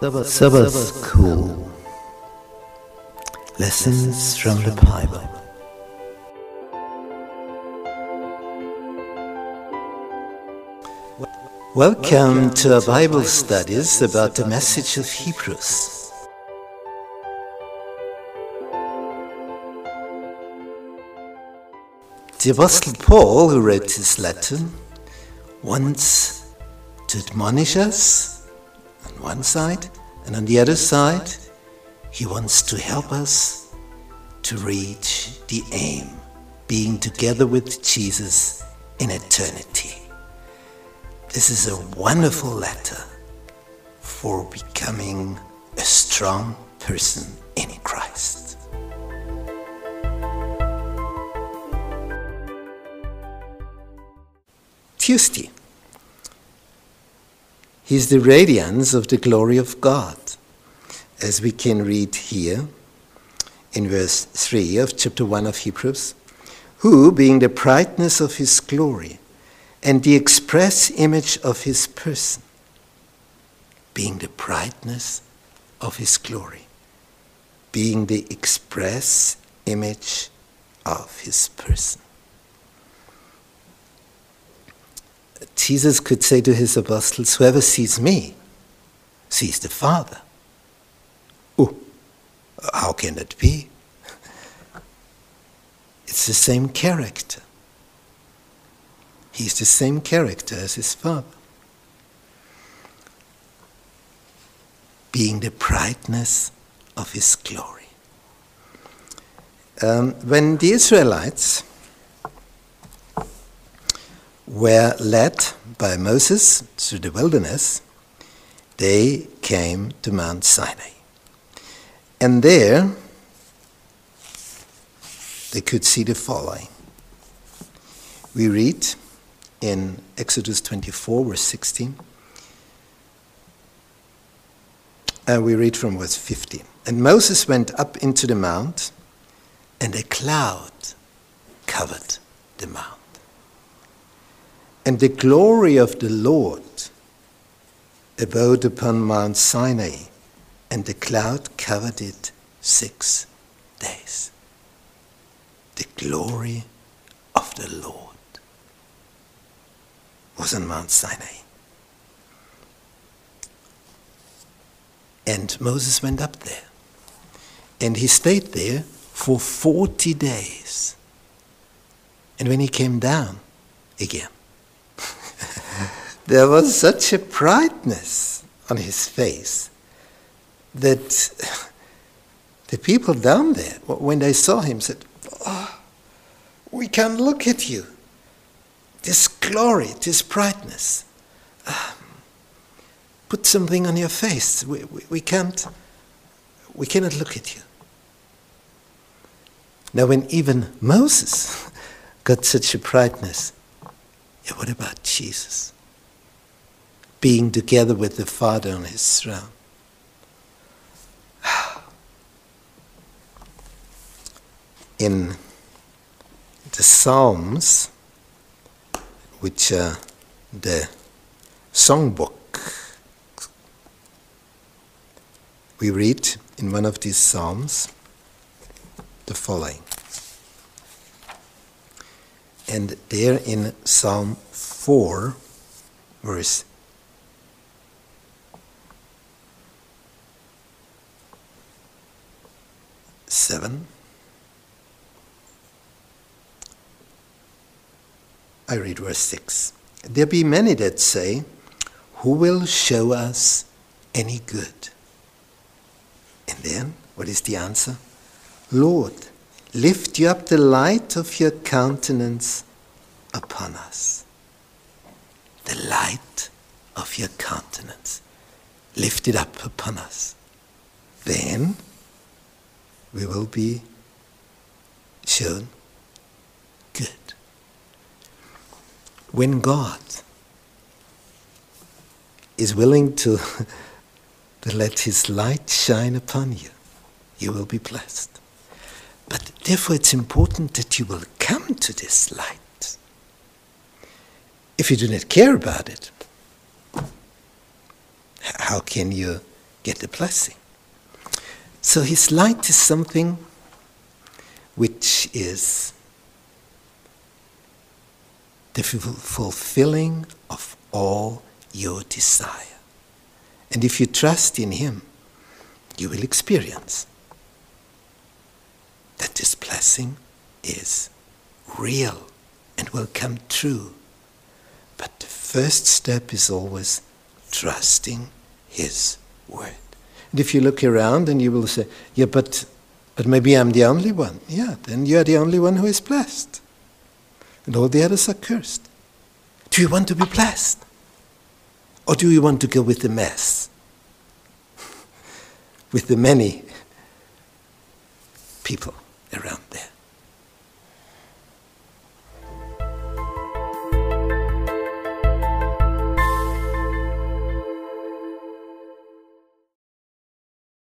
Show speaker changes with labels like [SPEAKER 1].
[SPEAKER 1] Sabbath School Lessons from the Bible. Welcome to our Bible studies about the message of Hebrews. The Apostle Paul, who wrote this letter, wants to admonish us on one side, and on the other side, he wants to help us to reach the aim, being together with Jesus in eternity. This is a wonderful letter for becoming a strong person in Christ. Tuesday. He's the radiance of the glory of God, as we can read here in verse 3 of chapter 1 of Hebrews, who, being the brightness of his glory and the express image of his person, being the brightness of his glory, being the express image of his person. Jesus could say to his apostles, Whoever sees me sees the Father. Oh, how can that be? It's the same character. He's the same character as his Father. Being the brightness of his glory. Um, when the Israelites were led by Moses through the wilderness, they came to Mount Sinai. And there they could see the following. We read in Exodus 24, verse 16. And we read from verse 15. And Moses went up into the mount, and a cloud covered the mount. And the glory of the Lord abode upon Mount Sinai, and the cloud covered it six days. The glory of the Lord was on Mount Sinai. And Moses went up there. And he stayed there for 40 days. And when he came down again, there was such a brightness on his face that the people down there, when they saw him, said, oh, We can look at you. This glory, this brightness. Uh, put something on your face. We, we, we, can't, we cannot look at you. Now, when even Moses got such a brightness, yeah, what about Jesus? Being together with the Father on his throne. In the Psalms, which are the songbook, we read in one of these Psalms the following. And there in Psalm 4, verse 7. I read verse 6. There be many that say, Who will show us any good? And then, what is the answer? Lord, lift you up the light of your countenance upon us. The light of your countenance. Lift it up upon us. Then we will be shown good. When God is willing to, to let His light shine upon you, you will be blessed. But therefore, it's important that you will come to this light. If you do not care about it, how can you get the blessing. So his light is something which is the fulfilling of all your desire. And if you trust in him, you will experience that this blessing is real and will come true. But the first step is always trusting His word. And if you look around and you will say, yeah, but, but maybe I'm the only one. Yeah, then you are the only one who is blessed. And all the others are cursed. Do you want to be blessed? Or do you want to go with the mess? with the many people around there.